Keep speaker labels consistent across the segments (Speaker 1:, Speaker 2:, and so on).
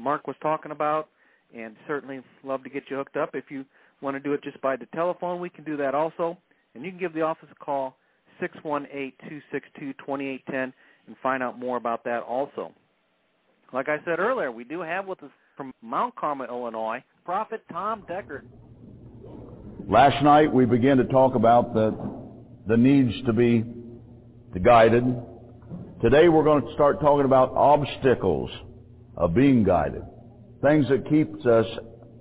Speaker 1: Mark was talking about, and certainly love to get you hooked up. If you want to do it just by the telephone, we can do that also. And you can give the office a call, 618-262-2810, and find out more about that also. Like I said earlier, we do have with us from Mount Carmel, Illinois, Prophet Tom Deckard.
Speaker 2: Last night we began to talk about the, the needs to be guided. Today we're going to start talking about obstacles of being guided. Things that keeps us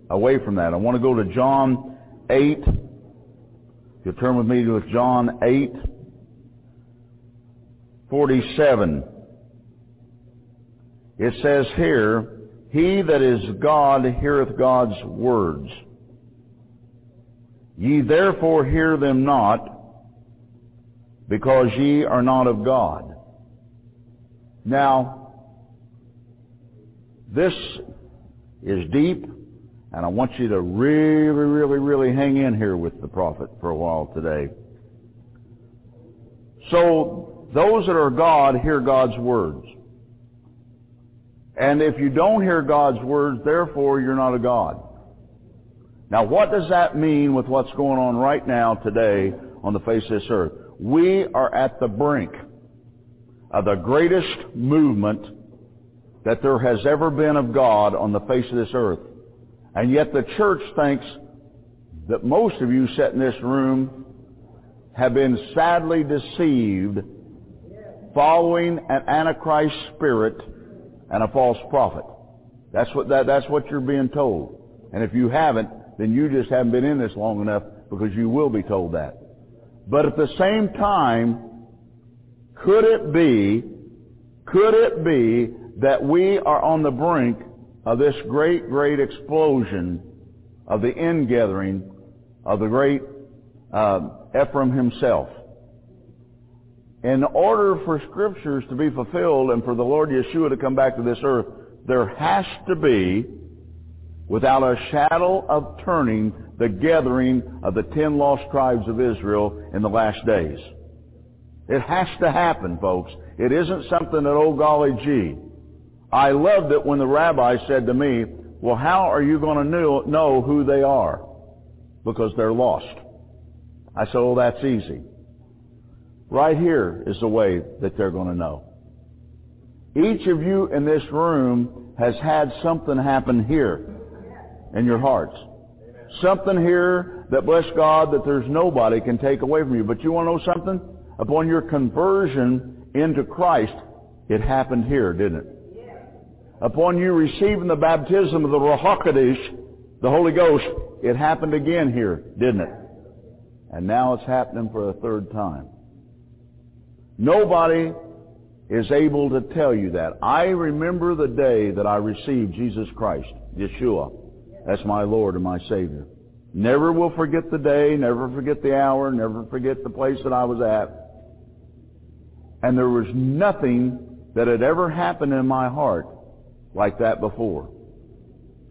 Speaker 2: away from that. I want to go to John 8. If you turn with me to John 8, 47. It says here, He that is God heareth God's words. Ye therefore hear them not, because ye are not of God. Now, this is deep, and I want you to really, really, really hang in here with the prophet for a while today. So, those that are God hear God's words. And if you don't hear God's words, therefore you're not a God. Now what does that mean with what's going on right now today on the face of this earth? We are at the brink of the greatest movement that there has ever been of God on the face of this earth. And yet the church thinks that most of you sitting in this room have been sadly deceived following an antichrist spirit and a false prophet. That's what, that, that's what you're being told. And if you haven't, then you just haven't been in this long enough because you will be told that. But at the same time, could it be, could it be that we are on the brink of this great, great explosion of the ingathering of the great uh, Ephraim himself? In order for scriptures to be fulfilled and for the Lord Yeshua to come back to this earth, there has to be, without a shadow of turning, the gathering of the ten lost tribes of Israel in the last days. It has to happen, folks. It isn't something that, oh golly gee. I loved it when the rabbi said to me, well, how are you going to know who they are? Because they're lost. I said, oh, that's easy. Right here is the way that they're going to know. Each of you in this room has had something happen here in your hearts. Something here that, bless God, that there's nobody can take away from you. But you want to know something? Upon your conversion into Christ, it happened here, didn't it? Upon you receiving the baptism of the Ruach the Holy Ghost, it happened again here, didn't it? And now it's happening for a third time. Nobody is able to tell you that. I remember the day that I received Jesus Christ, Yeshua. That's my Lord and my Savior. Never will forget the day, never forget the hour, never forget the place that I was at. And there was nothing that had ever happened in my heart like that before.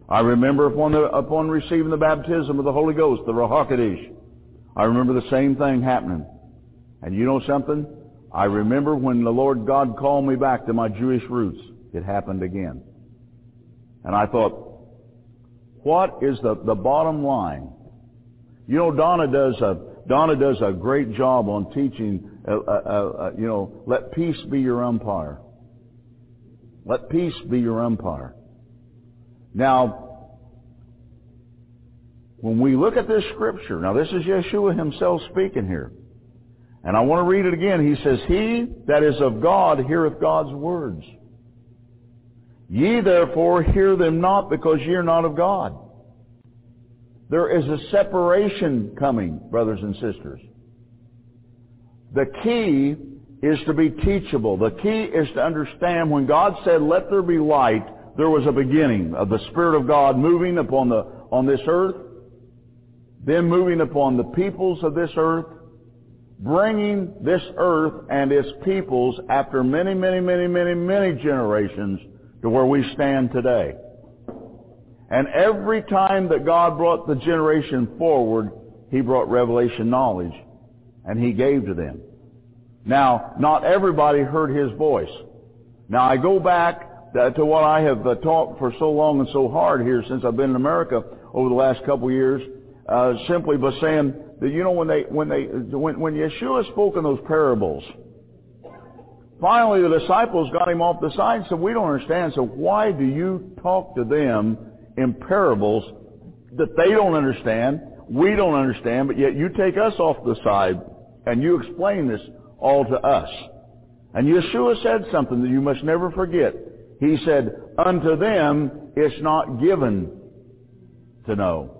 Speaker 2: I remember upon, the, upon receiving the baptism of the Holy Ghost, the Ruach HaKodesh, I remember the same thing happening. And you know something? I remember when the Lord God called me back to my Jewish roots, it happened again. And I thought, what is the, the bottom line? You know, Donna does a, Donna does a great job on teaching, uh, uh, uh, you know, let peace be your umpire. Let peace be your umpire. Now, when we look at this scripture, now this is Yeshua himself speaking here. And I want to read it again. He says, He that is of God heareth God's words. Ye therefore hear them not because ye are not of God. There is a separation coming, brothers and sisters. The key is to be teachable. The key is to understand when God said, let there be light, there was a beginning of the Spirit of God moving upon the, on this earth, then moving upon the peoples of this earth, bringing this earth and its peoples after many, many, many, many, many generations to where we stand today. And every time that God brought the generation forward, He brought revelation knowledge and He gave to them. Now, not everybody heard His voice. Now I go back to what I have uh, taught for so long and so hard here since I've been in America over the last couple of years, uh, simply by saying that you know when they when they when when Yeshua spoke in those parables, finally the disciples got him off the side and said, "We don't understand. So why do you talk to them in parables that they don't understand, we don't understand, but yet you take us off the side and you explain this all to us?" And Yeshua said something that you must never forget. He said, "Unto them it's not given to know."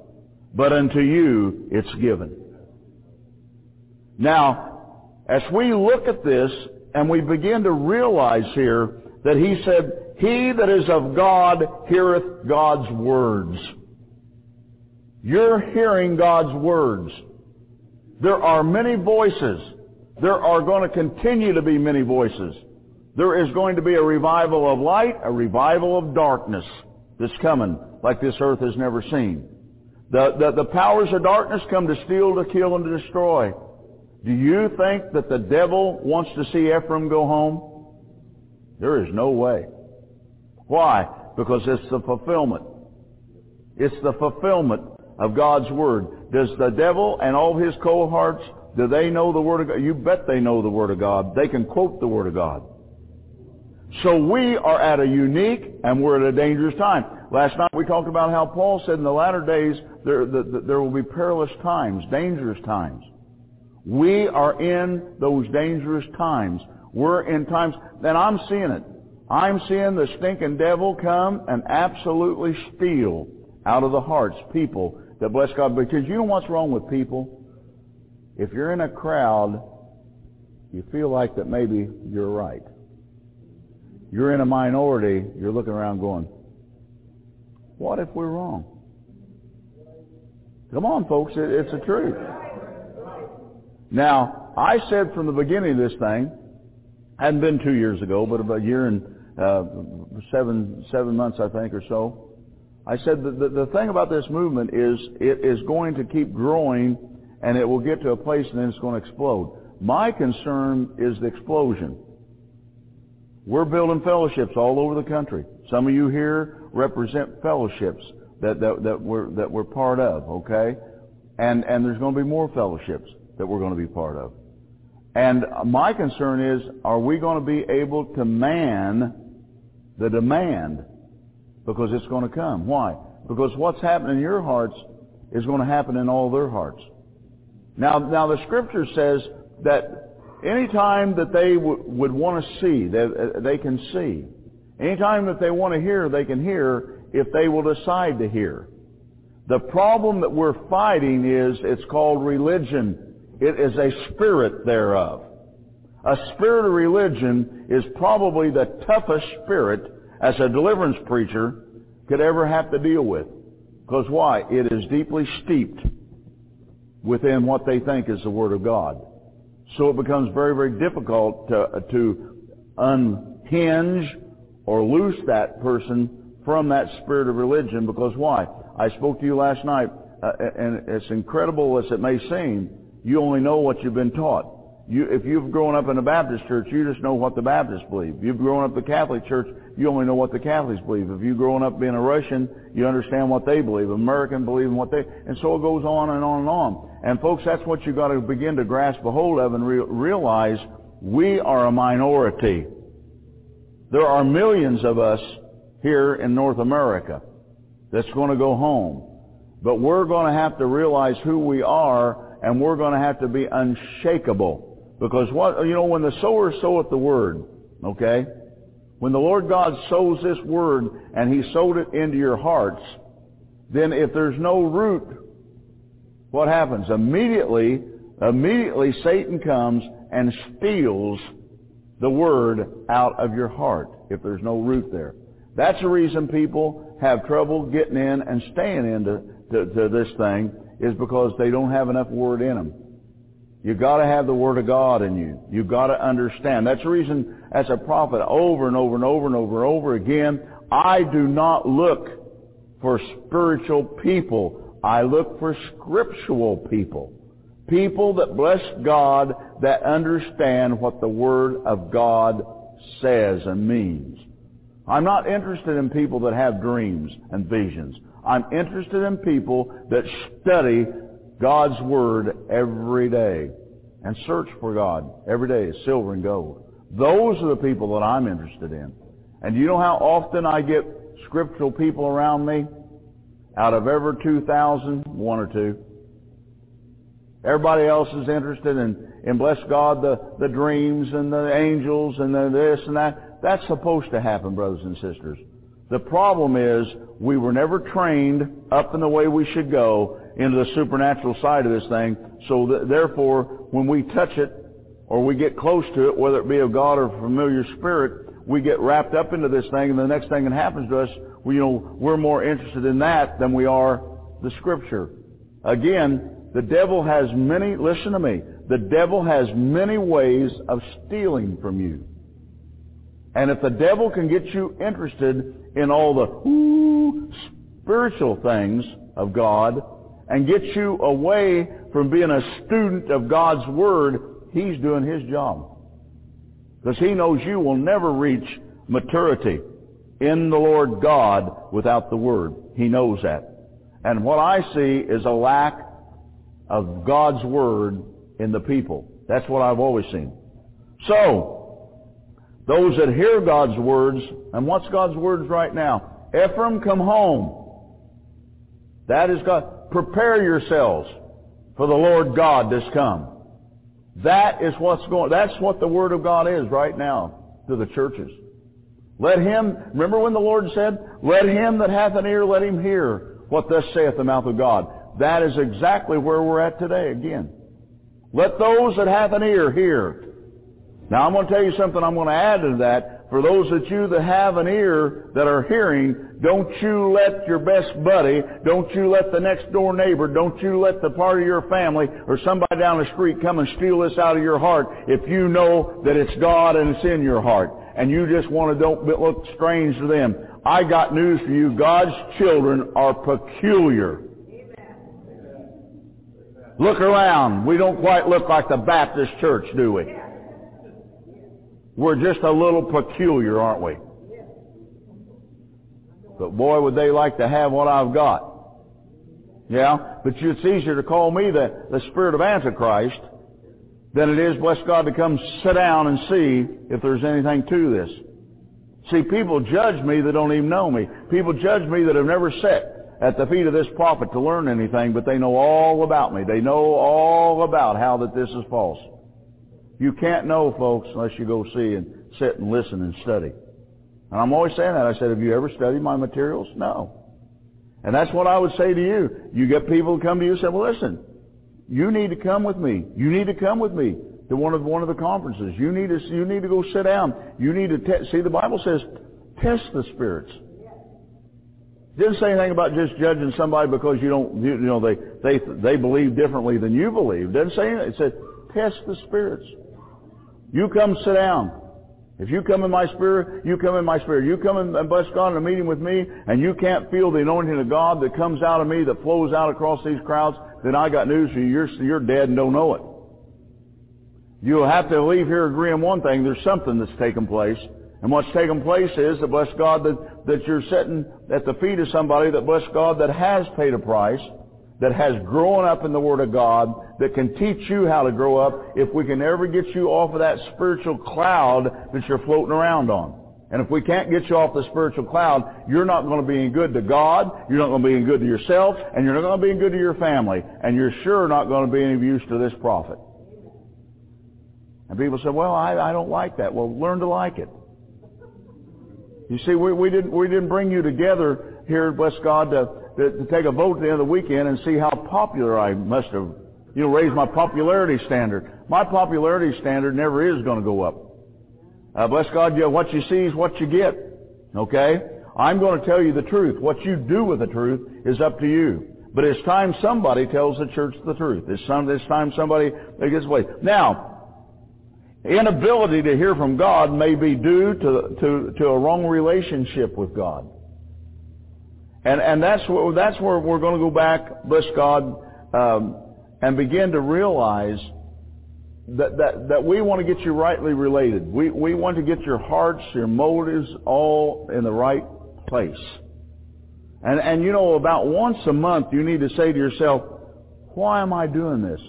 Speaker 2: but unto you it's given. Now, as we look at this and we begin to realize here that he said, He that is of God heareth God's words. You're hearing God's words. There are many voices. There are going to continue to be many voices. There is going to be a revival of light, a revival of darkness that's coming like this earth has never seen. The, the, the powers of darkness come to steal, to kill, and to destroy. Do you think that the devil wants to see Ephraim go home? There is no way. Why? Because it's the fulfillment. It's the fulfillment of God's Word. Does the devil and all his cohorts, do they know the Word of God? You bet they know the Word of God. They can quote the Word of God. So we are at a unique and we're at a dangerous time. Last night we talked about how Paul said in the latter days there, the, the, there will be perilous times, dangerous times. We are in those dangerous times. We're in times, and I'm seeing it. I'm seeing the stinking devil come and absolutely steal out of the hearts people that bless God. Because you know what's wrong with people? If you're in a crowd, you feel like that maybe you're right. You're in a minority, you're looking around going, what if we're wrong? Come on, folks, it's the truth. Now, I said from the beginning of this thing, hadn't been two years ago, but about a year and uh, seven seven months, I think, or so. I said that the, the thing about this movement is it is going to keep growing, and it will get to a place and then it's going to explode. My concern is the explosion. We're building fellowships all over the country. Some of you here represent fellowships that, that, that, we're, that we're part of, okay? And, and there's going to be more fellowships that we're going to be part of. And my concern is, are we going to be able to man the demand? Because it's going to come. Why? Because what's happening in your hearts is going to happen in all their hearts. Now, now the scripture says that anytime that they w- would want to see, they, they can see. Anytime that they want to hear, they can hear if they will decide to hear. The problem that we're fighting is it's called religion. It is a spirit thereof. A spirit of religion is probably the toughest spirit as a deliverance preacher could ever have to deal with. Because why? It is deeply steeped within what they think is the Word of God. So it becomes very, very difficult to, to unhinge or loose that person from that spirit of religion because why? I spoke to you last night, uh, and as incredible as it may seem, you only know what you've been taught. You, if you've grown up in a Baptist church, you just know what the Baptists believe. If you've grown up in the Catholic church, you only know what the Catholics believe. If you've grown up being a Russian, you understand what they believe. American believe in what they, and so it goes on and on and on. And folks, that's what you've got to begin to grasp a hold of and re- realize we are a minority. There are millions of us here in North America that's going to go home. But we're going to have to realize who we are and we're going to have to be unshakable. Because what, you know, when the sower soweth the word, okay? When the Lord God sows this word and He sowed it into your hearts, then if there's no root, what happens? Immediately, immediately Satan comes and steals the word out of your heart if there's no root there. That's the reason people have trouble getting in and staying into to, to this thing is because they don't have enough Word in them. You've got to have the Word of God in you. You've got to understand. That's the reason, as a prophet, over and over and over and over and over again, I do not look for spiritual people. I look for scriptural people. People that bless God, that understand what the Word of God says and means. I'm not interested in people that have dreams and visions. I'm interested in people that study God's Word every day and search for God every day, is silver and gold. Those are the people that I'm interested in. And you know how often I get scriptural people around me? Out of every 2,000, one or two. Everybody else is interested in, in bless God, the, the dreams and the angels and the this and that. That's supposed to happen, brothers and sisters. The problem is we were never trained up in the way we should go into the supernatural side of this thing. So th- therefore, when we touch it or we get close to it, whether it be of God or a familiar spirit, we get wrapped up into this thing, and the next thing that happens to us, we, you know, we're more interested in that than we are the Scripture. Again, the devil has many, listen to me, the devil has many ways of stealing from you. And if the devil can get you interested in all the ooh, spiritual things of God and get you away from being a student of God's Word, he's doing his job. Because he knows you will never reach maturity in the Lord God without the Word. He knows that. And what I see is a lack of God's Word in the people. That's what I've always seen. So, those that hear God's words, and what's God's words right now? Ephraim, come home. That is God. Prepare yourselves for the Lord God that's come. That is what's going, that's what the Word of God is right now to the churches. Let him, remember when the Lord said, let him that hath an ear, let him hear what thus saith the mouth of God. That is exactly where we're at today again. Let those that have an ear hear. Now I'm going to tell you something I'm going to add to that. For those of you that have an ear that are hearing, don't you let your best buddy, don't you let the next door neighbor, don't you let the part of your family or somebody down the street come and steal this out of your heart if you know that it's God and it's in your heart. And you just want to don't look strange to them. I got news for you. God's children are peculiar. Look around. We don't quite look like the Baptist church, do we? We're just a little peculiar, aren't we? But boy, would they like to have what I've got. Yeah? But it's easier to call me the, the spirit of Antichrist than it is, bless God, to come sit down and see if there's anything to this. See, people judge me that don't even know me. People judge me that have never sat at the feet of this prophet to learn anything, but they know all about me. They know all about how that this is false. You can't know, folks, unless you go see and sit and listen and study. And I'm always saying that. I said, have you ever studied my materials? No. And that's what I would say to you. You get people to come to you and say, well, listen, you need to come with me. You need to come with me to one of one of the conferences. You need to you need to go sit down. You need to te- see. The Bible says, test the spirits. It didn't say anything about just judging somebody because you don't you, you know they they they believe differently than you believe. It didn't say anything. It said test the spirits. You come sit down. If you come in my spirit, you come in my spirit. You come and bless God in a meeting with me, and you can't feel the anointing of God that comes out of me, that flows out across these crowds, then I got news for you. You're, you're dead and don't know it. You'll have to leave here agreeing one thing. There's something that's taken place. And what's taken place is, that bless God, that, that you're sitting at the feet of somebody that, bless God, that has paid a price, that has grown up in the Word of God, that can teach you how to grow up if we can ever get you off of that spiritual cloud that you're floating around on. And if we can't get you off the spiritual cloud, you're not going to be any good to God, you're not going to be any good to yourself, and you're not going to be any good to your family, and you're sure not going to be any use to this prophet. And people say, well, I, I don't like that. Well, learn to like it. You see, we, we didn't we didn't bring you together here, bless God, to, to, to take a vote at the end of the weekend and see how popular I must have, you know, raised my popularity standard. My popularity standard never is going to go up. Uh, bless God, you know, what you see is what you get. Okay? I'm going to tell you the truth. What you do with the truth is up to you. But it's time somebody tells the church the truth. It's, some, it's time somebody gets away. Now, inability to hear from God may be due to, to, to a wrong relationship with God. And, and that's, where, that's where we're going to go back, bless God, um, and begin to realize that, that, that we want to get you rightly related. We, we want to get your hearts, your motives all in the right place. And, and you know, about once a month you need to say to yourself, why am I doing this?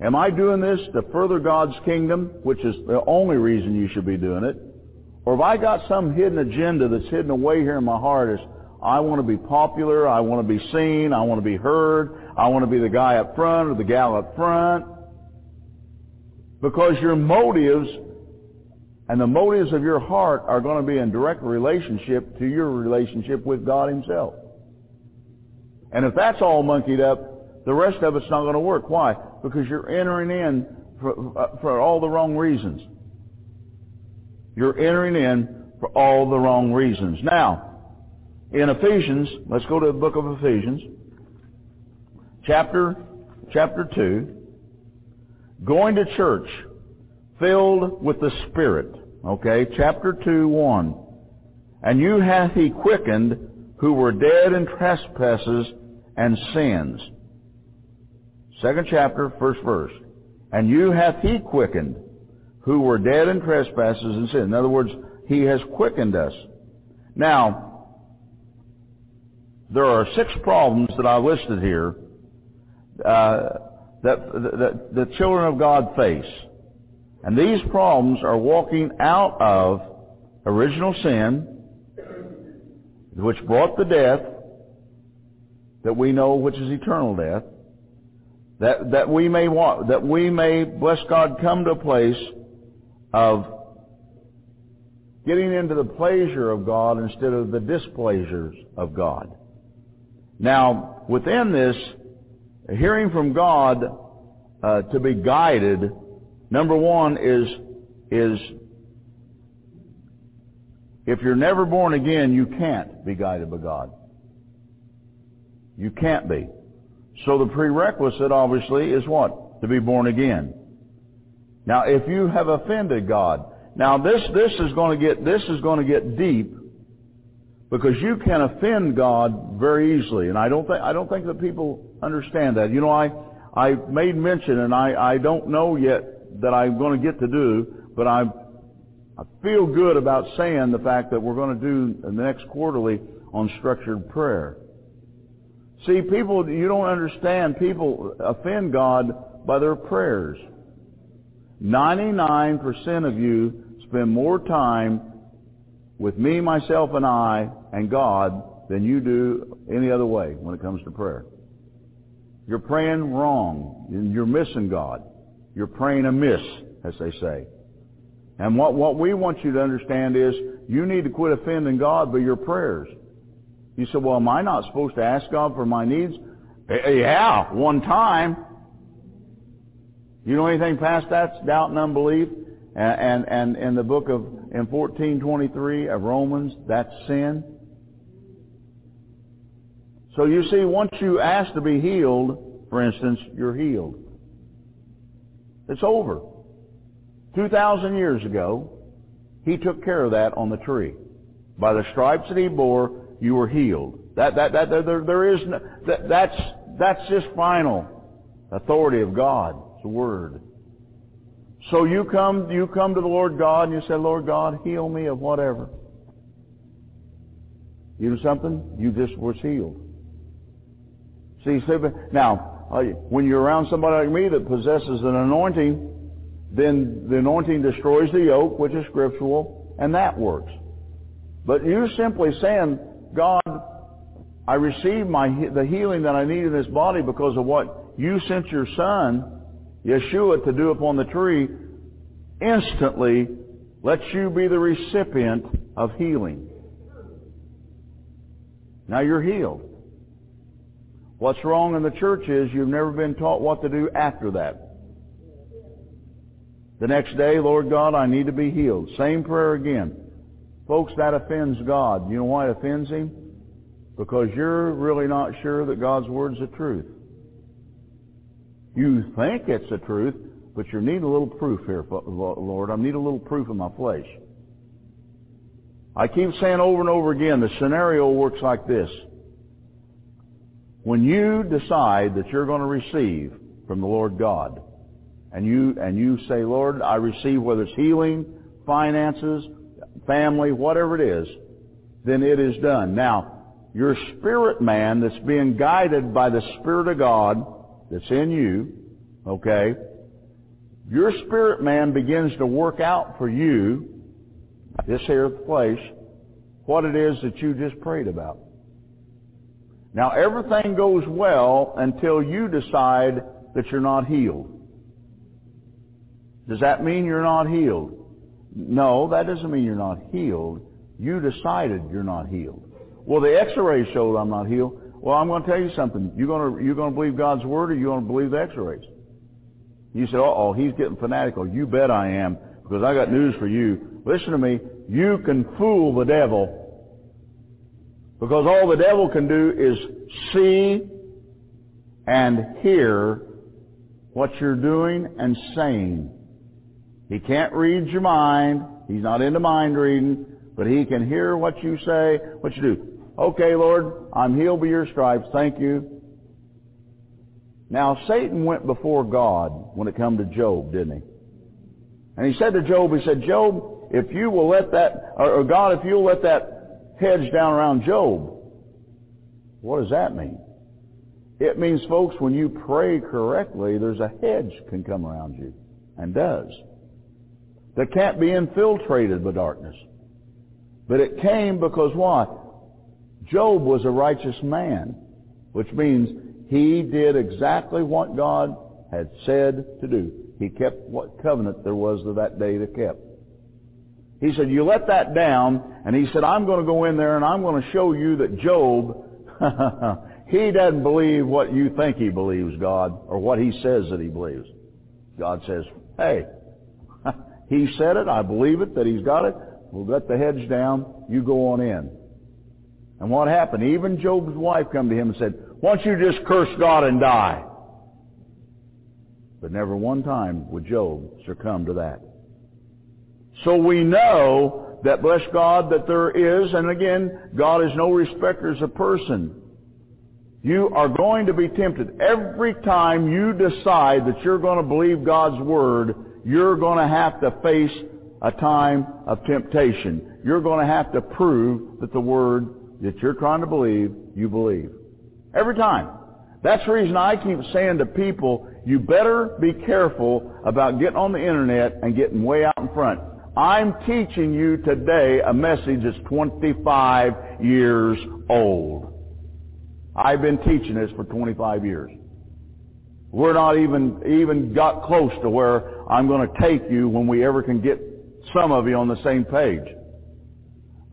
Speaker 2: Am I doing this to further God's kingdom, which is the only reason you should be doing it? Or have I got some hidden agenda that's hidden away here in my heart is, I want to be popular, I want to be seen, I want to be heard, I want to be the guy up front or the gal up front? Because your motives and the motives of your heart are going to be in direct relationship to your relationship with God Himself. And if that's all monkeyed up, the rest of it's not going to work. Why? because you're entering in for, uh, for all the wrong reasons. You're entering in for all the wrong reasons. Now, in Ephesians, let's go to the book of Ephesians, chapter, chapter 2, going to church filled with the Spirit. Okay, chapter 2, 1. And you hath he quickened who were dead in trespasses and sins. Second chapter, first verse. And you hath he quickened who were dead in trespasses and sins. In other words, he has quickened us. Now, there are six problems that I listed here uh, that, that the children of God face. And these problems are walking out of original sin, which brought the death that we know which is eternal death, that, that we may want, that we may, bless God, come to a place of getting into the pleasure of God instead of the displeasures of God. Now, within this, hearing from God uh, to be guided, number one is is if you're never born again, you can't be guided by God. You can't be. So the prerequisite, obviously, is what? To be born again. Now, if you have offended God, now this this is going to get this is going to get deep because you can offend God very easily, and I don't think I don't think that people understand that. You know, I I made mention, and I I don't know yet that I'm going to get to do, but I I feel good about saying the fact that we're going to do the next quarterly on structured prayer. See, people, you don't understand, people offend God by their prayers. 99% of you spend more time with me, myself, and I, and God than you do any other way when it comes to prayer. You're praying wrong. You're missing God. You're praying amiss, as they say. And what, what we want you to understand is you need to quit offending God by your prayers. You say, well, am I not supposed to ask God for my needs? Eh, eh, yeah, one time. You know anything past that? Doubt and unbelief. And, and, and in the book of, in 1423 of Romans, that's sin. So you see, once you ask to be healed, for instance, you're healed. It's over. 2,000 years ago, he took care of that on the tree. By the stripes that he bore, you were healed. That, that, that, there, there is no, that, that's, that's just final authority of God. A word. So you come, you come to the Lord God and you say, Lord God, heal me of whatever. You know something? You just was healed. See, now, uh, when you're around somebody like me that possesses an anointing, then the anointing destroys the yoke, which is scriptural, and that works. But you simply saying, God, I receive my, the healing that I need in this body because of what you sent your son, Yeshua, to do upon the tree, instantly lets you be the recipient of healing. Now you're healed. What's wrong in the church is you've never been taught what to do after that. The next day, Lord God, I need to be healed. Same prayer again. Folks, that offends God. You know why it offends Him? Because you're really not sure that God's Word's the truth. You think it's the truth, but you need a little proof here, Lord. I need a little proof in my flesh. I keep saying over and over again, the scenario works like this. When you decide that you're going to receive from the Lord God, and you, and you say, Lord, I receive whether it's healing, finances, family, whatever it is, then it is done. Now, your spirit man that's being guided by the Spirit of God that's in you, okay, your spirit man begins to work out for you, this here place, what it is that you just prayed about. Now everything goes well until you decide that you're not healed. Does that mean you're not healed? No, that doesn't mean you're not healed. You decided you're not healed. Well, the x-rays showed I'm not healed. Well, I'm going to tell you something. You're going to, you're going to believe God's word or you're going to believe the x-rays? You said, oh, he's getting fanatical. You bet I am because I got news for you. Listen to me. You can fool the devil Because all the devil can do is see and hear what you're doing and saying. He can't read your mind. He's not into mind reading, but he can hear what you say, what you do. Okay, Lord, I'm healed by your stripes. Thank you. Now, Satan went before God when it come to Job, didn't he? And he said to Job, he said, Job, if you will let that, or, or God, if you'll let that hedge down around Job, what does that mean? It means, folks, when you pray correctly, there's a hedge can come around you, and does, that can't be infiltrated by darkness. But it came because what? Job was a righteous man, which means he did exactly what God had said to do. He kept what covenant there was of that day to kept. He said, you let that down, and he said, I'm going to go in there and I'm going to show you that Job, he doesn't believe what you think he believes, God, or what he says that he believes. God says, hey, he said it, I believe it, that he's got it, we'll let the hedge down, you go on in. And what happened? Even Job's wife come to him and said, why don't you just curse God and die? But never one time would Job succumb to that. So we know that, bless God, that there is, and again, God is no respecter of person. You are going to be tempted. Every time you decide that you're going to believe God's Word, you're going to have to face a time of temptation. You're going to have to prove that the Word that you're trying to believe, you believe. Every time. That's the reason I keep saying to people, you better be careful about getting on the internet and getting way out in front. I'm teaching you today a message that's 25 years old. I've been teaching this for 25 years. We're not even, even got close to where I'm going to take you when we ever can get some of you on the same page.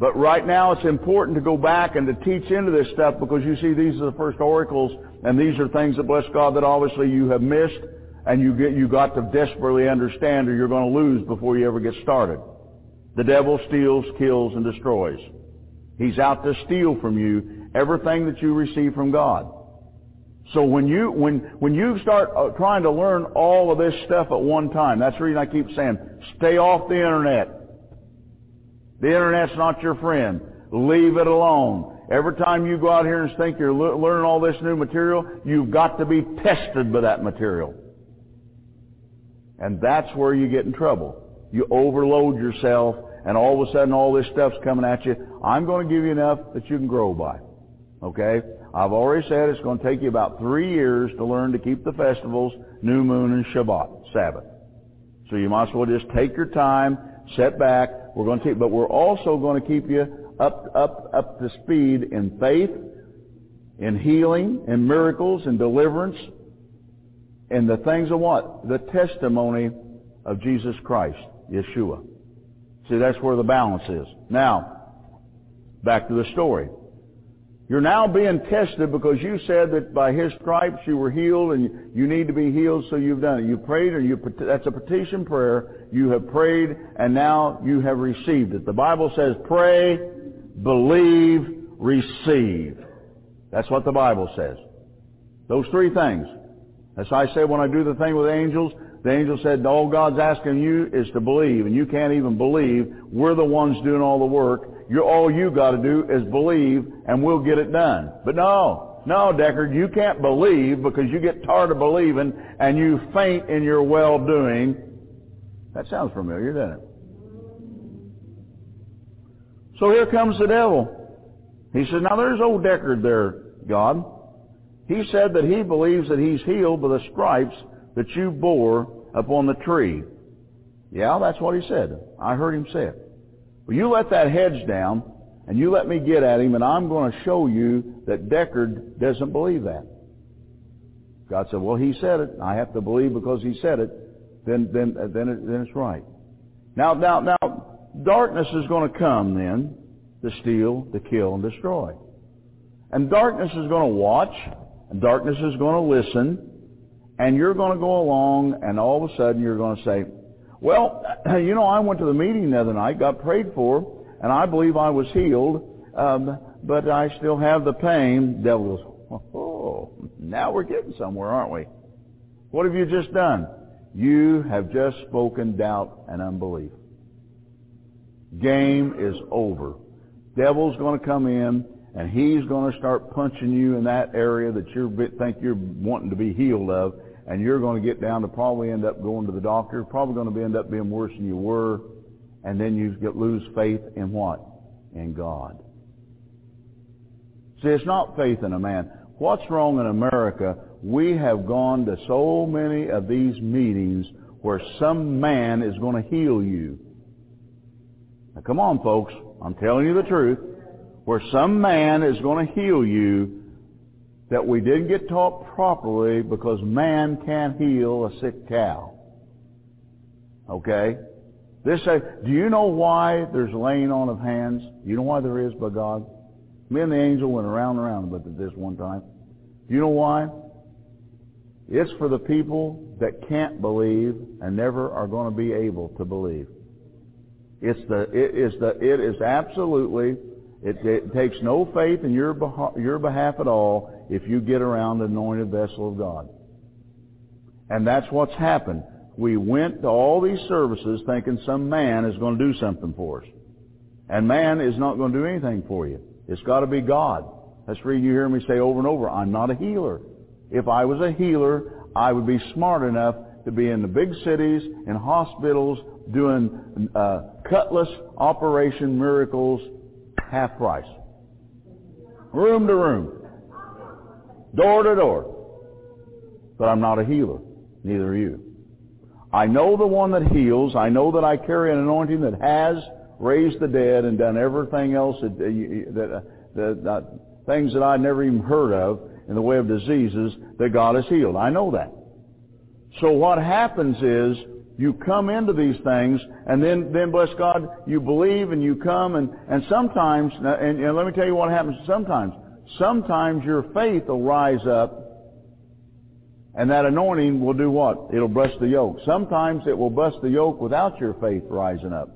Speaker 2: But right now it's important to go back and to teach into this stuff because you see these are the first oracles and these are things that bless God that obviously you have missed and you get, you got to desperately understand or you're going to lose before you ever get started. The devil steals, kills, and destroys. He's out to steal from you everything that you receive from God. So when you, when, when you start uh, trying to learn all of this stuff at one time, that's the reason I keep saying, stay off the internet. The internet's not your friend. Leave it alone. Every time you go out here and think you're learning all this new material, you've got to be tested by that material. And that's where you get in trouble. You overload yourself and all of a sudden all this stuff's coming at you. I'm going to give you enough that you can grow by. Okay? I've already said it's going to take you about three years to learn to keep the festivals, new moon and Shabbat, Sabbath. So you might as well just take your time, set back, we're going to keep, but we're also going to keep you up, up, up to speed in faith, in healing, in miracles, in deliverance, and the things of what? The testimony of Jesus Christ, Yeshua. See, that's where the balance is. Now, back to the story. You're now being tested because you said that by His stripes you were healed and you need to be healed, so you've done it. You prayed or you, that's a petition prayer. You have prayed and now you have received it. The Bible says pray, believe, receive. That's what the Bible says. Those three things. As I say when I do the thing with angels, the angel said, all God's asking you is to believe, and you can't even believe. We're the ones doing all the work. You're, all you got to do is believe, and we'll get it done. But no, no, Deckard, you can't believe because you get tired of believing and you faint in your well-doing. That sounds familiar, doesn't it? So here comes the devil. He says, now there's old Deckard there, God. He said that he believes that he's healed by the stripes that you bore upon the tree. Yeah, that's what he said. I heard him say it. Well, you let that hedge down, and you let me get at him, and I'm going to show you that Deckard doesn't believe that. God said, well, he said it. I have to believe because he said it. Then, then, uh, then, it, then it's right. Now, now, now, darkness is going to come then to steal, to kill, and destroy. And darkness is going to watch, and darkness is going to listen, and you're going to go along, and all of a sudden you're going to say, well, you know, I went to the meeting the other night, got prayed for, and I believe I was healed. Um, but I still have the pain. Devil goes, oh, now we're getting somewhere, aren't we? What have you just done? You have just spoken doubt and unbelief. Game is over. Devil's going to come in and he's going to start punching you in that area that you think you're wanting to be healed of, and you're going to get down to probably end up going to the doctor, probably going to end up being worse than you were, and then you get, lose faith in what? In God. See, it's not faith in a man. What's wrong in America? We have gone to so many of these meetings where some man is going to heal you. Now come on, folks. I'm telling you the truth where some man is going to heal you that we didn't get taught properly because man can't heal a sick cow. Okay? This do you know why there's laying on of hands? You know why there is by God? Me and the angel went around and around about this one time. Do you know why? It's for the people that can't believe and never are going to be able to believe. It's the, it is the, it is absolutely it, it takes no faith in your, beha- your behalf at all if you get around an anointed vessel of God. And that's what's happened. We went to all these services thinking some man is going to do something for us. And man is not going to do anything for you. It's got to be God. That's the reason you hear me say over and over, I'm not a healer. If I was a healer, I would be smart enough to be in the big cities, in hospitals, doing uh, cutless operation miracles half price. Room to room. Door to door. But I'm not a healer. Neither are you. I know the one that heals. I know that I carry an anointing that has raised the dead and done everything else that, uh, that, uh, that uh, things that I'd never even heard of in the way of diseases that God has healed. I know that. So what happens is you come into these things, and then, then bless God, you believe and you come, and, and sometimes, and, and let me tell you what happens sometimes. Sometimes your faith will rise up, and that anointing will do what? It'll bust the yoke. Sometimes it will bust the yoke without your faith rising up.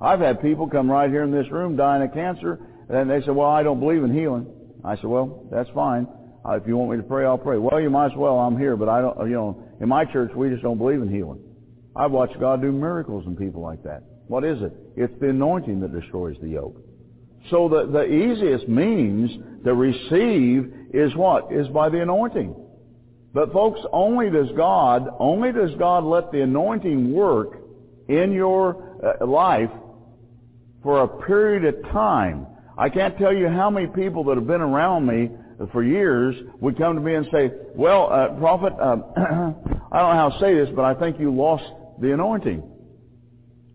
Speaker 2: I've had people come right here in this room dying of cancer, and they said, well, I don't believe in healing. I said, well, that's fine. Uh, if you want me to pray, I'll pray. Well, you might as well. I'm here, but I don't, you know, in my church, we just don't believe in healing. I've watched God do miracles in people like that. What is it? It's the anointing that destroys the yoke. So the, the easiest means to receive is what? Is by the anointing. But folks, only does God, only does God let the anointing work in your uh, life for a period of time. I can't tell you how many people that have been around me for years would come to me and say, well, uh, prophet, uh, I don't know how to say this, but I think you lost the anointing.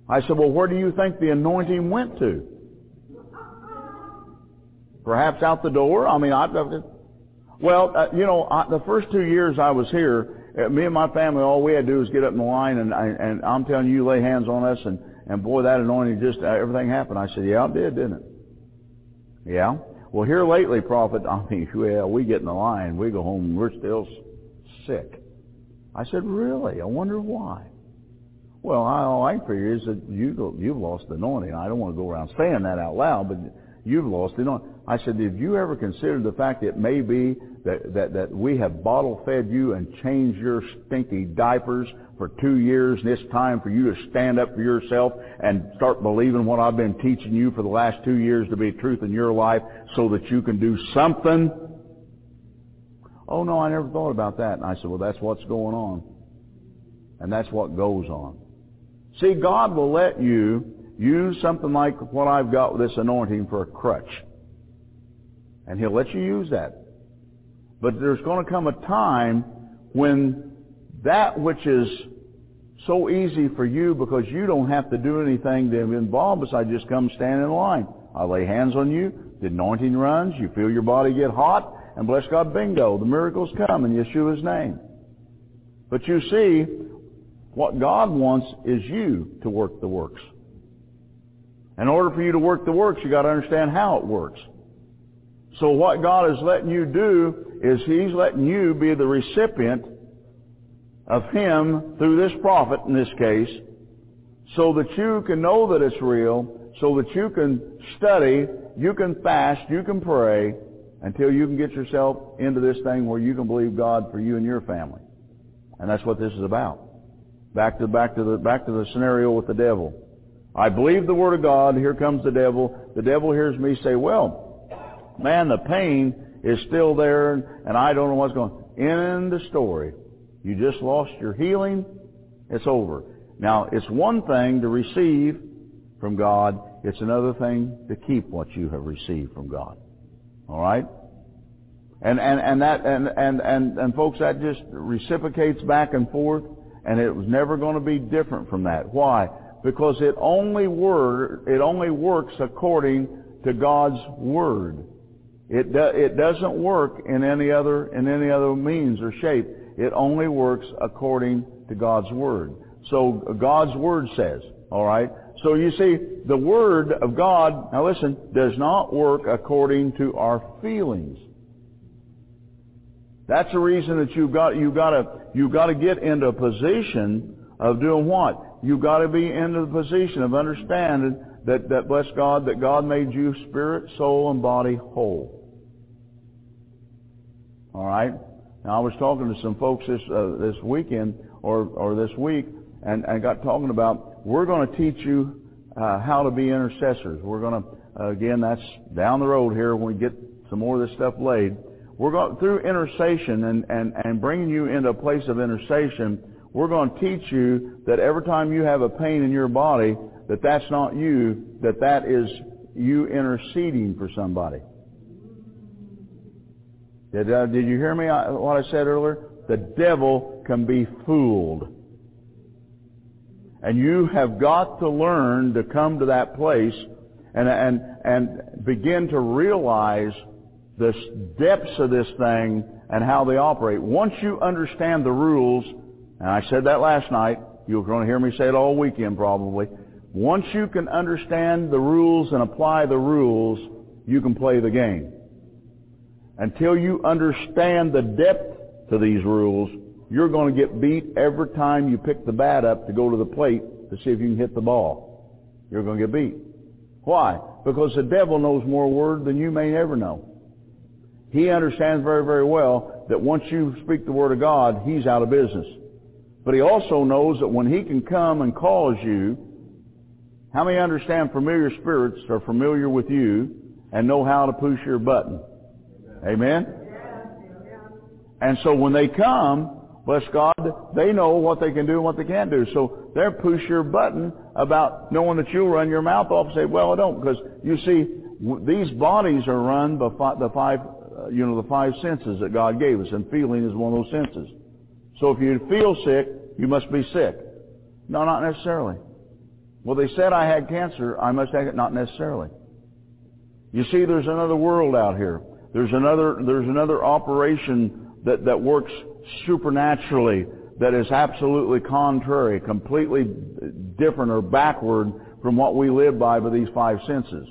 Speaker 2: I said, well, where do you think the anointing went to? Perhaps out the door? I mean, I, well, uh, you know, I, the first two years I was here, uh, me and my family, all we had to do was get up in the line, and, I, and I'm telling you, lay hands on us, and, and boy, that anointing just, uh, everything happened. I said, yeah, it did, didn't it? Yeah. Well, here lately, prophet, I mean, well, we get in the line, we go home, we're still sick. I said, really? I wonder why. Well, all I figure is that you, you've lost the anointing. I don't want to go around saying that out loud, but you've lost the anointing. I said, have you ever considered the fact it may be that, that, that we have bottle fed you and changed your stinky diapers for two years and it's time for you to stand up for yourself and start believing what I've been teaching you for the last two years to be truth in your life so that you can do something? Oh no, I never thought about that. And I said, well that's what's going on. And that's what goes on. See, God will let you use something like what I've got with this anointing for a crutch. And He'll let you use that. But there's going to come a time when that which is so easy for you because you don't have to do anything to involve I just come stand in line. I lay hands on you, the anointing runs, you feel your body get hot, and bless God, bingo, the miracles come in Yeshua's name. But you see, what God wants is you to work the works. In order for you to work the works, you got to understand how it works. So what God is letting you do is He's letting you be the recipient of Him through this prophet in this case, so that you can know that it's real, so that you can study, you can fast, you can pray, until you can get yourself into this thing where you can believe God for you and your family. And that's what this is about. Back to, back to the, back to the scenario with the devil. I believe the Word of God, here comes the devil. The devil hears me say, well, man, the pain is still there and I don't know what's going on. In the story. You just lost your healing. It's over. Now, it's one thing to receive from God. It's another thing to keep what you have received from God. All right? And, and, and that, and, and, and, and folks, that just reciprocates back and forth, and it was never going to be different from that. Why? Because it only word, it only works according to God's Word. It, do, it doesn't work in any other, in any other means or shape. It only works according to God's Word. So God's Word says, alright? So you see, the Word of God, now listen, does not work according to our feelings. That's the reason that you've got, you've got to, you've got to get into a position of doing what? You've got to be into the position of understanding that, that bless God, that God made you spirit, soul, and body whole. Alright? Now I was talking to some folks this, uh, this weekend, or, or this week, and, and got talking about, we're going to teach you uh, how to be intercessors. We're going to, uh, again, that's down the road here when we get some more of this stuff laid. We're going, through intercession and, and, and bringing you into a place of intercession, we're going to teach you that every time you have a pain in your body, that that's not you, that that is you interceding for somebody. Did, uh, did you hear me uh, what I said earlier? The devil can be fooled. And you have got to learn to come to that place and, and, and begin to realize the depths of this thing and how they operate. Once you understand the rules, and I said that last night, you're going to hear me say it all weekend probably. Once you can understand the rules and apply the rules, you can play the game. Until you understand the depth to these rules, you're going to get beat every time you pick the bat up to go to the plate to see if you can hit the ball. You're going to get beat. Why? Because the devil knows more word than you may ever know. He understands very, very well that once you speak the word of God, he's out of business. But he also knows that when he can come and cause you, how many understand familiar spirits are familiar with you and know how to push your button? Amen? And so when they come, Bless God, they know what they can do and what they can't do. So they'll push your button about knowing that you'll run your mouth off and say, well, I don't. Because you see, these bodies are run by the five, uh, you know, the five senses that God gave us. And feeling is one of those senses. So if you feel sick, you must be sick. No, not necessarily. Well, they said I had cancer. I must have it. Not necessarily. You see, there's another world out here. There's another, there's another operation that, that works supernaturally that is absolutely contrary, completely different or backward from what we live by with these five senses.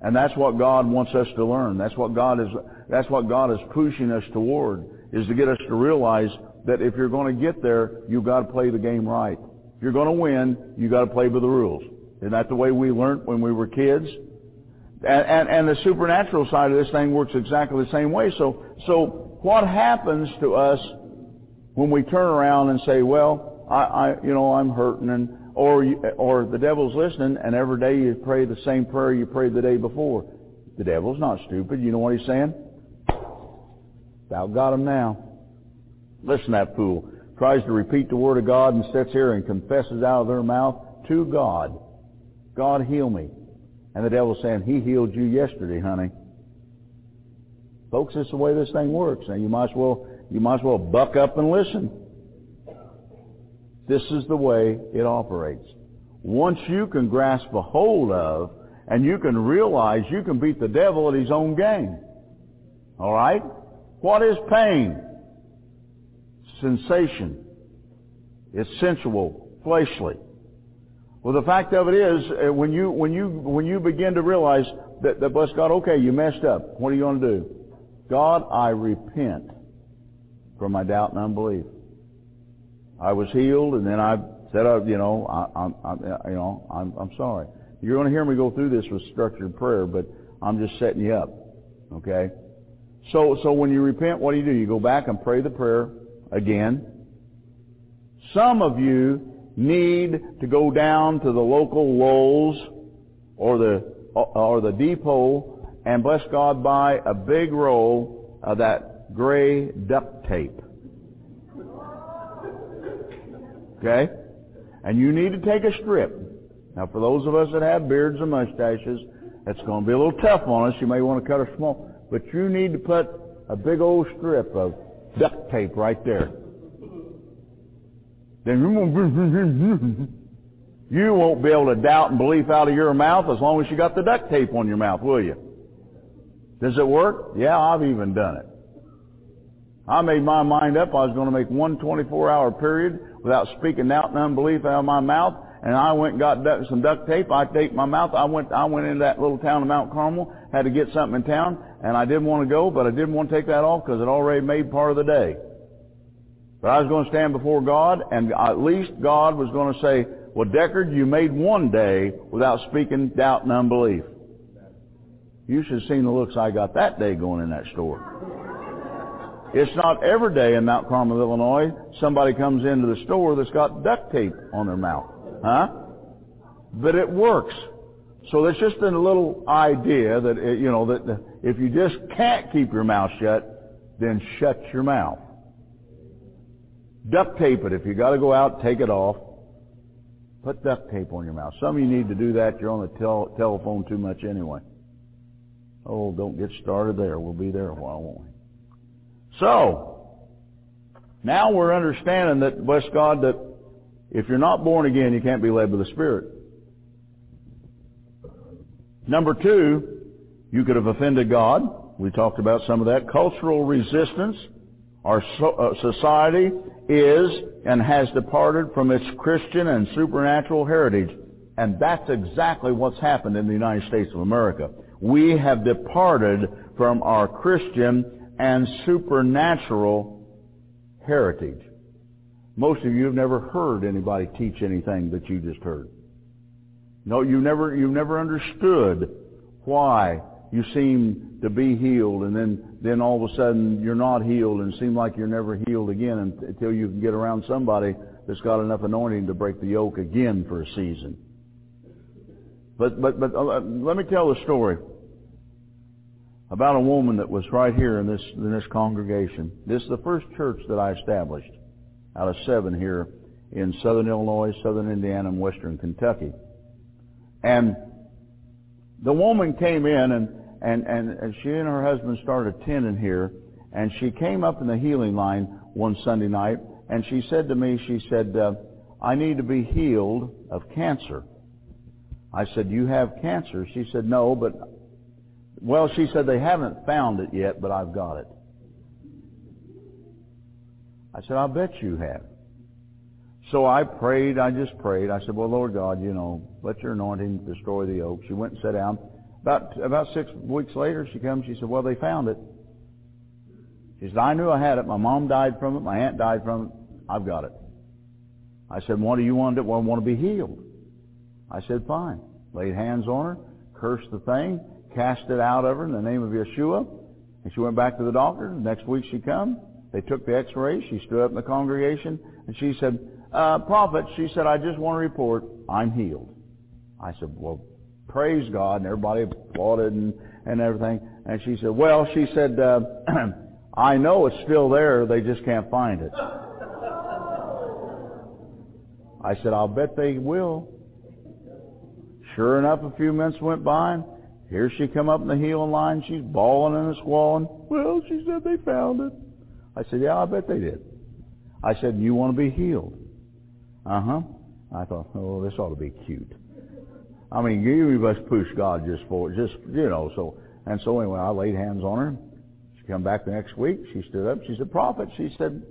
Speaker 2: And that's what God wants us to learn. That's what God is, that's what God is pushing us toward, is to get us to realize that if you're going to get there, you've got to play the game right. If you're going to win, you've got to play by the rules. Isn't that the way we learned when we were kids? And, and, and the supernatural side of this thing works exactly the same way. So, so what happens to us when we turn around and say, well, I, I you know, I'm hurting and, or, or the devil's listening and every day you pray the same prayer you prayed the day before. The devil's not stupid. You know what he's saying? Thou got him now. Listen that fool. Tries to repeat the word of God and sits here and confesses out of their mouth to God. God heal me. And the devil's saying, He healed you yesterday, honey. Folks, this is the way this thing works. Now you might as well, you might as well buck up and listen. This is the way it operates. Once you can grasp a hold of and you can realize you can beat the devil at his own game. Alright? What is pain? Sensation. It's sensual, fleshly. Well, the fact of it is, uh, when you when you when you begin to realize that, that bless God, okay, you messed up. What are you going to do? God, I repent for my doubt and unbelief. I was healed, and then I said, uh, you know, I, I'm, I'm, you know, I'm, I'm sorry. You're going to hear me go through this with structured prayer, but I'm just setting you up. Okay? So, so when you repent, what do you do? You go back and pray the prayer again. Some of you need to go down to the local Lowe's or the, or the depot and bless God buy a big roll of that gray duct tape. Okay? And you need to take a strip. Now for those of us that have beards and mustaches, it's going to be a little tough on us. You may want to cut a small, but you need to put a big old strip of duct tape right there. Then you won't be able to doubt and believe out of your mouth as long as you got the duct tape on your mouth, will you? Does it work? Yeah, I've even done it. I made my mind up I was going to make one 24-hour period without speaking doubt and unbelief out of my mouth, and I went and got duct, some duct tape. I taped my mouth. I went, I went into that little town of Mount Carmel, had to get something in town, and I didn't want to go, but I didn't want to take that off because it already made part of the day. But I was going to stand before God, and at least God was going to say, well, Deckard, you made one day without speaking doubt and unbelief. You should have seen the looks I got that day going in that store. It's not every day in Mount Carmel, Illinois, somebody comes into the store that's got duct tape on their mouth. Huh? But it works. So that's just a little idea that, you know, that if you just can't keep your mouth shut, then shut your mouth. Duct tape it. If you got to go out, take it off. Put duct tape on your mouth. Some of you need to do that. You're on the tel- telephone too much anyway. Oh, don't get started there. We'll be there a while, won't we? So, now we're understanding that, bless God, that if you're not born again, you can't be led by the Spirit. Number two, you could have offended God. We talked about some of that. Cultural resistance. Our so, uh, society is and has departed from its Christian and supernatural heritage. And that's exactly what's happened in the United States of America. We have departed from our Christian and supernatural heritage. Most of you have never heard anybody teach anything that you just heard. No, you never, you've never understood why you seem to be healed and then, then all of a sudden you're not healed and seem like you're never healed again until you can get around somebody that's got enough anointing to break the yoke again for a season. But, but, but uh, let me tell the story about a woman that was right here in this, in this congregation. This is the first church that I established out of seven here in southern Illinois, southern Indiana, and western Kentucky. And the woman came in and, and, and, and she and her husband started attending here and she came up in the healing line one Sunday night and she said to me, she said, uh, I need to be healed of cancer. I said, you have cancer? She said, no, but, well, she said, they haven't found it yet, but I've got it. I said, I bet you have. So I prayed, I just prayed. I said, well, Lord God, you know, let your anointing destroy the oak. She went and sat down. About, about six weeks later, she comes, she said, well, they found it. She said, I knew I had it. My mom died from it. My aunt died from it. I've got it. I said, what do you want to do? Well, I want to be healed. I said, fine. Laid hands on her, cursed the thing, cast it out of her in the name of Yeshua. And she went back to the doctor. Next week she come. They took the x-rays. She stood up in the congregation and she said, uh, prophet, she said, I just want to report I'm healed. I said, well, praise God. And everybody applauded and, and everything. And she said, well, she said, uh, I know it's still there. They just can't find it. I said, I'll bet they will. Sure enough, a few minutes went by, and here she come up in the healing line. She's bawling and squalling. Well, she said they found it. I said, yeah, I bet they did. I said, you want to be healed? Uh-huh. I thought, oh, this ought to be cute. I mean, you must push God just for just, you know, so, and so anyway, I laid hands on her. She come back the next week. She stood up. She said, prophet, she said,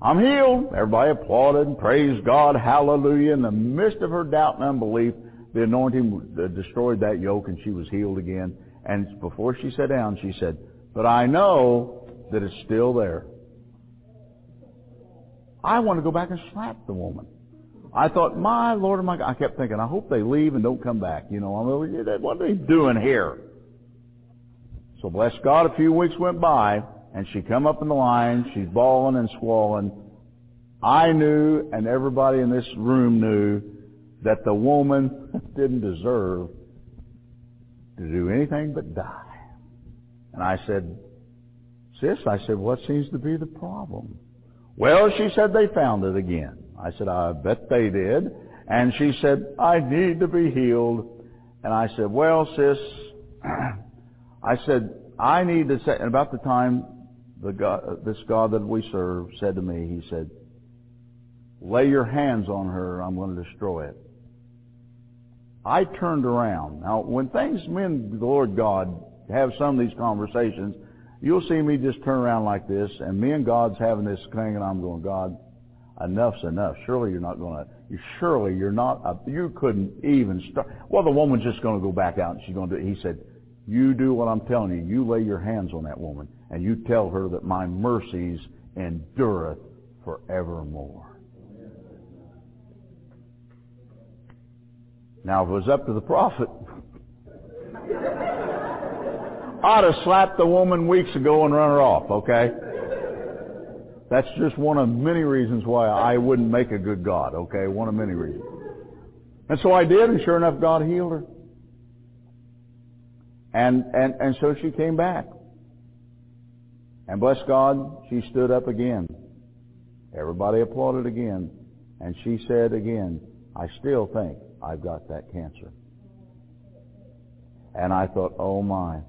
Speaker 2: I'm healed. Everybody applauded and praised God. Hallelujah. In the midst of her doubt and unbelief, the anointing destroyed that yoke and she was healed again. And before she sat down, she said, but I know that it's still there. I want to go back and slap the woman. I thought, my Lord, my God. I kept thinking, I hope they leave and don't come back. You know, I mean, what are they doing here? So bless God, a few weeks went by, and she come up in the line. She's bawling and squalling. I knew, and everybody in this room knew, that the woman didn't deserve to do anything but die. And I said, sis, I said, what seems to be the problem? Well, she said they found it again. I said, I bet they did. And she said, I need to be healed. And I said, well, sis, I said, I need to say, and about the time the God, this God that we serve said to me, he said, lay your hands on her, I'm going to destroy it. I turned around. Now, when things, me and the Lord God have some of these conversations, you'll see me just turn around like this, and me and God's having this thing, and I'm going, God, enough's enough. Surely you're not going to, you, surely you're not, uh, you couldn't even start. Well, the woman's just going to go back out and she's going to do it. He said, you do what I'm telling you. You lay your hands on that woman and you tell her that my mercies endureth forevermore. Now, if it was up to the prophet, I'd have slapped the woman weeks ago and run her off, okay? That's just one of many reasons why I wouldn't make a good God, okay? One of many reasons. And so I did, and sure enough, God healed her. And, and, and so she came back. And bless God, she stood up again. Everybody applauded again. And she said again, I still think I've got that cancer. And I thought, oh my.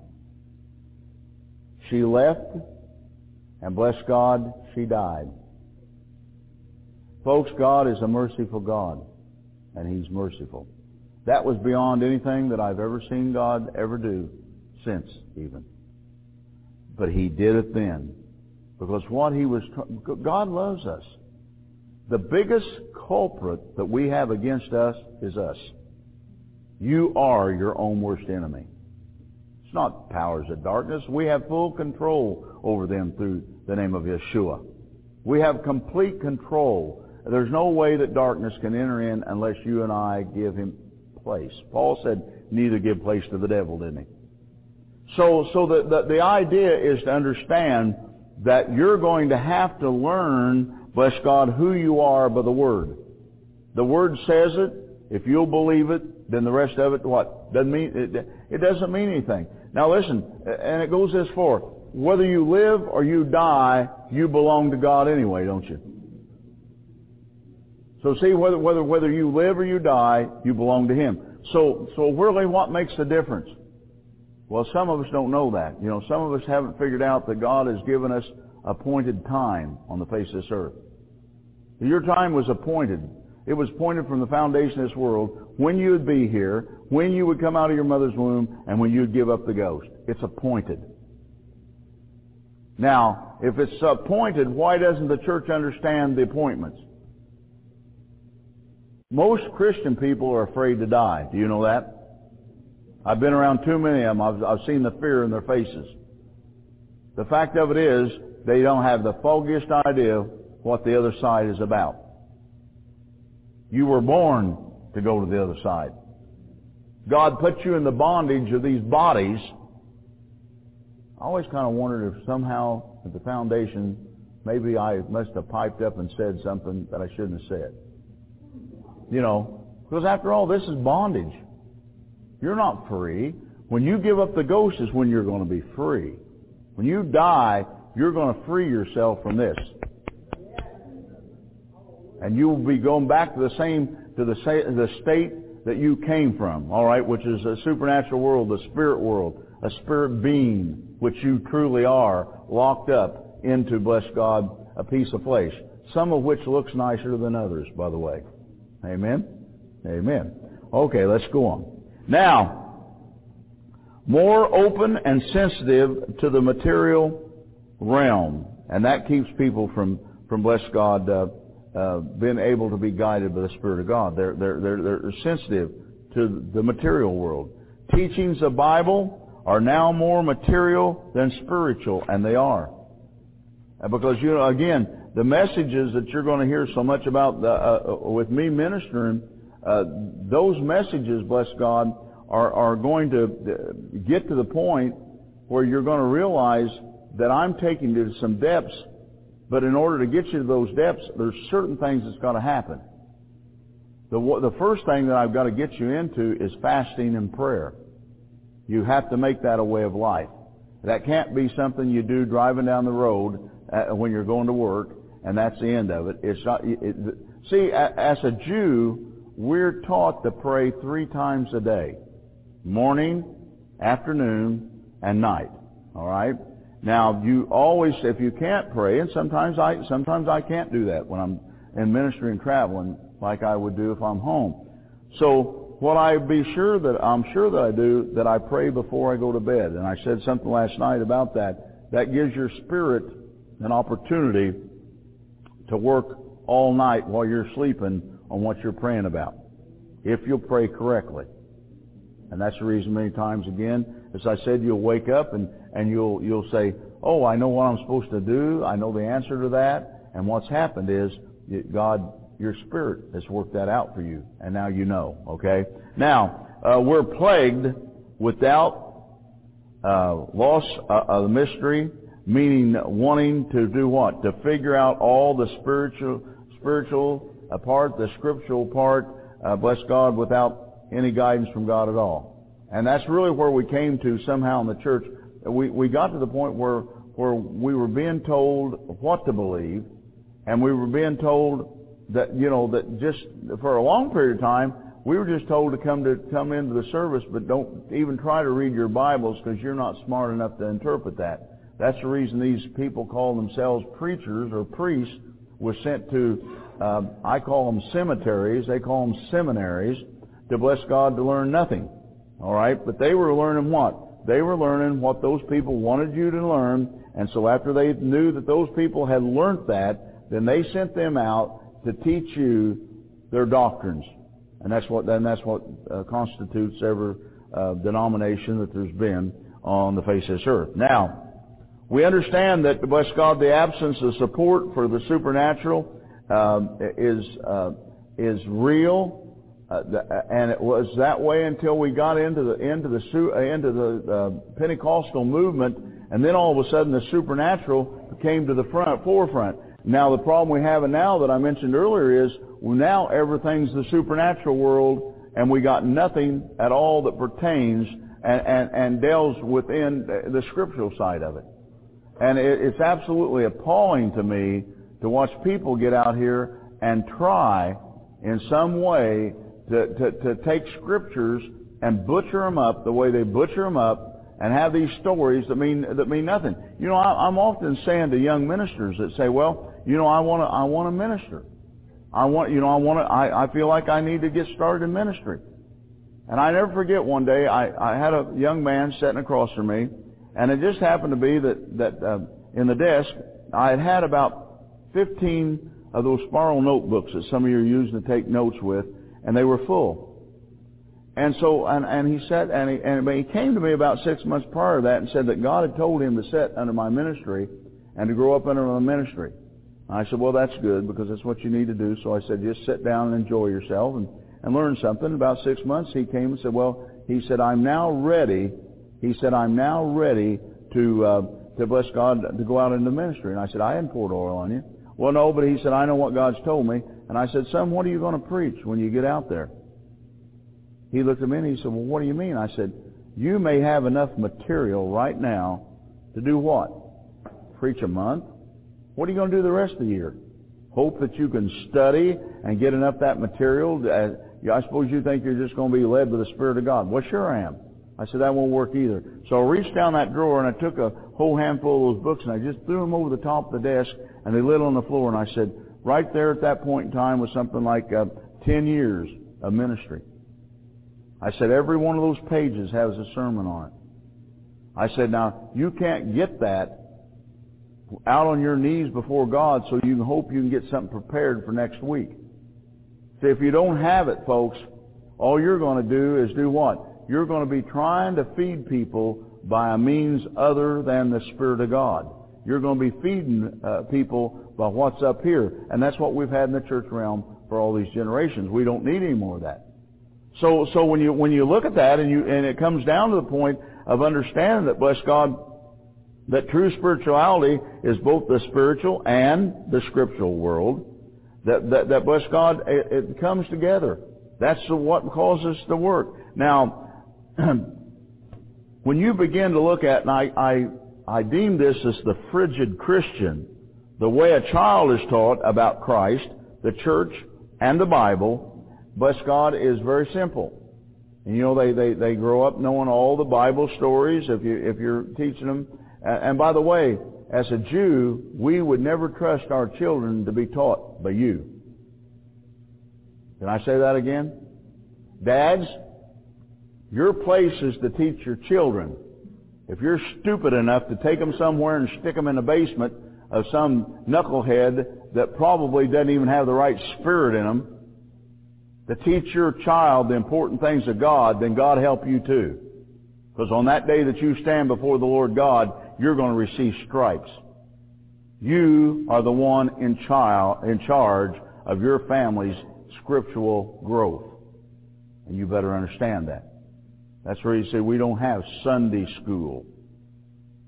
Speaker 2: She left, and bless God, she died. Folks, God is a merciful God, and He's merciful. That was beyond anything that I've ever seen God ever do since, even. But He did it then. Because what He was, God loves us. The biggest culprit that we have against us is us. You are your own worst enemy. It's not powers of darkness. We have full control over them through the name of Yeshua. We have complete control. There's no way that darkness can enter in unless you and I give him place. Paul said, neither give place to the devil, didn't he? So, so the, the, the idea is to understand that you're going to have to learn, bless God, who you are by the Word. The Word says it. If you'll believe it, then the rest of it, what? Doesn't mean, it, it doesn't mean anything. Now listen, and it goes this far. Whether you live or you die, you belong to God anyway, don't you? So see, whether, whether, whether you live or you die, you belong to Him. So, so really what makes the difference? Well, some of us don't know that. You know, some of us haven't figured out that God has given us appointed time on the face of this earth. Your time was appointed. It was appointed from the foundation of this world when you would be here, when you would come out of your mother's womb, and when you would give up the ghost. It's appointed. Now, if it's appointed, why doesn't the church understand the appointments? Most Christian people are afraid to die. Do you know that? I've been around too many of them. I've, I've seen the fear in their faces. The fact of it is, they don't have the foggiest idea what the other side is about. You were born to go to the other side. God put you in the bondage of these bodies. I always kind of wondered if somehow at the foundation, maybe I must have piped up and said something that I shouldn't have said. You know, because after all, this is bondage. You're not free. When you give up the ghost is when you're going to be free. When you die, you're going to free yourself from this. And you will be going back to the same, to the, the state that you came from, alright, which is a supernatural world, the spirit world, a spirit being, which you truly are, locked up into, bless God, a piece of flesh. Some of which looks nicer than others, by the way. Amen? Amen. Okay, let's go on. Now, more open and sensitive to the material realm. And that keeps people from, from bless God, uh, uh, being able to be guided by the Spirit of God. They're, they're, they're, they're sensitive to the material world. Teachings of Bible are now more material than spiritual, and they are. Because, you know, again, the messages that you're going to hear so much about the, uh, with me ministering, uh, those messages, bless God, are, are going to get to the point where you're going to realize that I'm taking you to some depths, but in order to get you to those depths, there's certain things that's got to happen. The, the first thing that I've got to get you into is fasting and prayer. You have to make that a way of life. That can't be something you do driving down the road uh, when you're going to work, and that's the end of it. It's not. It, see, as a Jew, we're taught to pray three times a day: morning, afternoon, and night. All right. Now, you always, if you can't pray, and sometimes I, sometimes I can't do that when I'm in ministry and traveling, like I would do if I'm home. So, what I be sure that I'm sure that I do that I pray before I go to bed, and I said something last night about that. That gives your spirit an opportunity to work all night while you're sleeping on what you're praying about, if you'll pray correctly. And that's the reason many times again, as I said, you'll wake up and, and you'll, you'll say, oh, I know what I'm supposed to do. I know the answer to that. And what's happened is God, your spirit has worked that out for you. And now you know, okay? Now, uh, we're plagued without uh, loss uh, of the mystery meaning wanting to do what? To figure out all the spiritual, spiritual part, the scriptural part, uh, bless God, without any guidance from God at all. And that's really where we came to somehow in the church. We, we got to the point where, where we were being told what to believe, and we were being told that, you know, that just for a long period of time, we were just told to come to come into the service, but don't even try to read your Bibles because you're not smart enough to interpret that. That's the reason these people call themselves preachers or priests was sent to, uh, I call them cemeteries, they call them seminaries, to bless God to learn nothing. All right? But they were learning what? They were learning what those people wanted you to learn, and so after they knew that those people had learned that, then they sent them out to teach you their doctrines. And that's what, then that's what uh, constitutes every uh, denomination that there's been on the face of this earth. Now, we understand that, bless God, the absence of support for the supernatural um, is uh, is real, uh, and it was that way until we got into the into the uh, into the uh, Pentecostal movement, and then all of a sudden the supernatural came to the front forefront. Now the problem we have now that I mentioned earlier is well, now everything's the supernatural world, and we got nothing at all that pertains and, and, and delves within the scriptural side of it. And it's absolutely appalling to me to watch people get out here and try in some way to, to, to take scriptures and butcher them up the way they butcher them up and have these stories that mean that mean nothing. You know, I, I'm often saying to young ministers that say, "Well, you know, I want to I want to minister. I want you know I want to I, I feel like I need to get started in ministry." And I never forget one day I, I had a young man sitting across from me, and it just happened to be that, that uh, in the desk, I had had about 15 of those spiral notebooks that some of you are using to take notes with, and they were full. And so, and, and he said, and he, and he came to me about six months prior to that and said that God had told him to sit under my ministry and to grow up under my ministry. I said, well, that's good because that's what you need to do. So I said, just sit down and enjoy yourself and, and learn something. About six months, he came and said, well, he said, I'm now ready he said, I'm now ready to, uh, to bless God to go out into ministry. And I said, I hadn't poured oil on you. Well, no, but he said, I know what God's told me. And I said, son, what are you going to preach when you get out there? He looked at me and he said, well, what do you mean? I said, you may have enough material right now to do what? Preach a month? What are you going to do the rest of the year? Hope that you can study and get enough that material. To, uh, I suppose you think you're just going to be led by the Spirit of God. Well, sure I am. I said, that won't work either. So I reached down that drawer and I took a whole handful of those books and I just threw them over the top of the desk and they lit on the floor and I said, right there at that point in time was something like uh, 10 years of ministry. I said, every one of those pages has a sermon on it. I said, now, you can't get that out on your knees before God so you can hope you can get something prepared for next week. See, if you don't have it, folks, all you're going to do is do what? you're going to be trying to feed people by a means other than the Spirit of God. you're going to be feeding uh, people by what's up here. And that's what we've had in the church realm for all these generations. We don't need any more of that. So, so when you, when you look at that and you, and it comes down to the point of understanding that, bless God, that true spirituality is both the spiritual and the scriptural world, that, that, that bless God, it, it comes together. That's what causes the work. Now, when you begin to look at, and I, I, I deem this as the frigid Christian, the way a child is taught about Christ, the church, and the Bible, bless God, is very simple. And you know, they, they, they grow up knowing all the Bible stories if you, if you're teaching them. And by the way, as a Jew, we would never trust our children to be taught by you. Can I say that again? Dads, your place is to teach your children. If you're stupid enough to take them somewhere and stick them in the basement of some knucklehead that probably doesn't even have the right spirit in them, to teach your child the important things of God, then God help you too. Because on that day that you stand before the Lord God, you're going to receive stripes. You are the one in, child, in charge of your family's scriptural growth. And you better understand that. That's where you say we don't have Sunday school.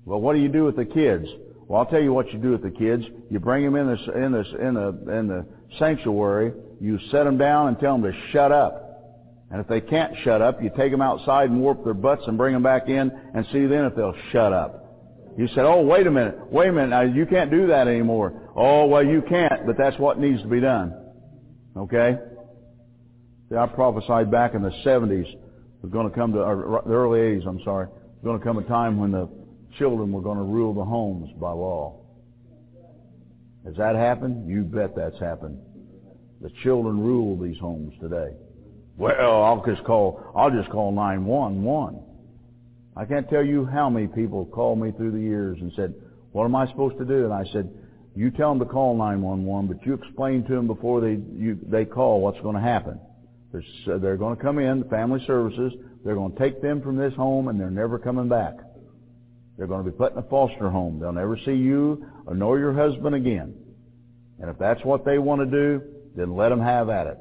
Speaker 2: Well, what do you do with the kids? Well, I'll tell you what you do with the kids. You bring them in the in the in the in the sanctuary. You set them down and tell them to shut up. And if they can't shut up, you take them outside and warp their butts and bring them back in and see then if they'll shut up. You said, "Oh, wait a minute, wait a minute. Now, you can't do that anymore." Oh, well, you can't, but that's what needs to be done. Okay. See, I prophesied back in the 70s was going to come to, or the early 80s, I'm sorry, was going to come a time when the children were going to rule the homes by law. Has that happened? You bet that's happened. The children rule these homes today. Well, I'll just call, I'll just call 911. I can't tell you how many people called me through the years and said, what am I supposed to do? And I said, you tell them to call 911, but you explain to them before they, you, they call what's going to happen. Uh, they're, they're going to come in, the family services. They're going to take them from this home, and they're never coming back. They're going to be put in a foster home. They'll never see you or nor your husband again. And if that's what they want to do, then let them have at it.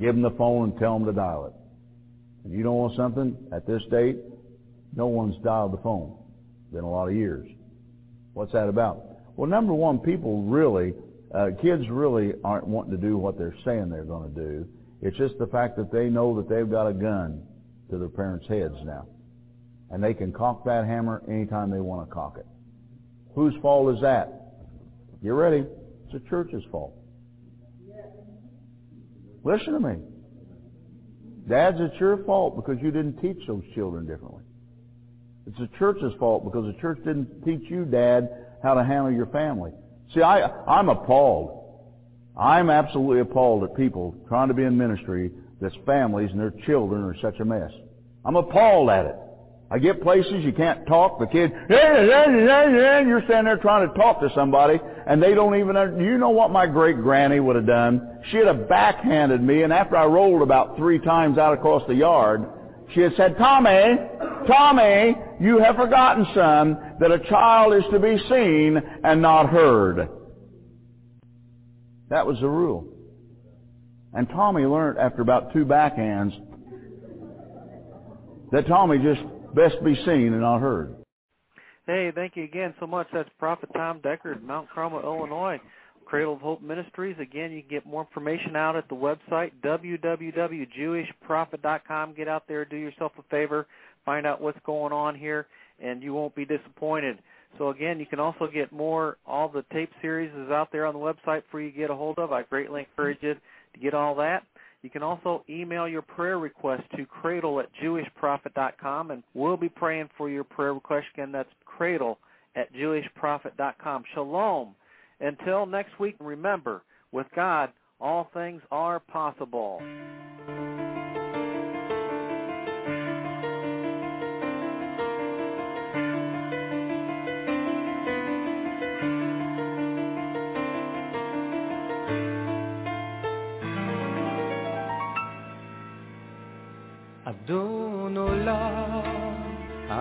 Speaker 2: Give them the phone and tell them to dial it. You don't want something at this date, no one's dialed the phone. Been a lot of years. What's that about? Well, number one, people really, uh, kids really aren't wanting to do what they're saying they're going to do. It's just the fact that they know that they've got a gun to their parents' heads now. And they can cock that hammer anytime they want to cock it. Whose fault is that? Get ready. It's the church's fault. Listen to me. Dads, it's your fault because you didn't teach those children differently. It's the church's fault because the church didn't teach you, Dad, how to handle your family. See, I, I'm appalled I'm absolutely appalled at people trying to be in ministry that's families and their children are such a mess. I'm appalled at it. I get places you can't talk. The kid, you're standing there trying to talk to somebody, and they don't even. You know what my great granny would have done? She'd have backhanded me, and after I rolled about three times out across the yard, she had said, "Tommy, Tommy, you have forgotten, son, that a child is to be seen and not heard." That was the rule. And Tommy learned after about two backhands that Tommy just best be seen and not heard.
Speaker 1: Hey, thank you again so much. That's Prophet Tom Deckard, Mount Carmel, Illinois. Cradle of Hope Ministries. Again, you can get more information out at the website, www.jewishprophet.com. Get out there, do yourself a favor, find out what's going on here, and you won't be disappointed. So again, you can also get more. All the tape series is out there on the website for you to get a hold of. I greatly encourage you to get all that. You can also email your prayer request to cradle at jewishprophet.com, and we'll be praying for your prayer request. Again, that's cradle at jewishprophet.com. Shalom. Until next week, remember, with God, all things are possible.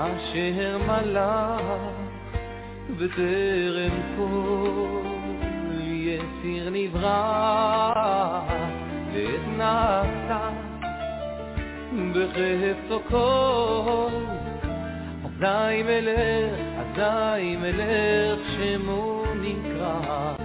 Speaker 3: אשר מלך בטרם כל יציר נברא ועת נעשה בחפצו כל אזי מלך, אזי מלך שמו נקרא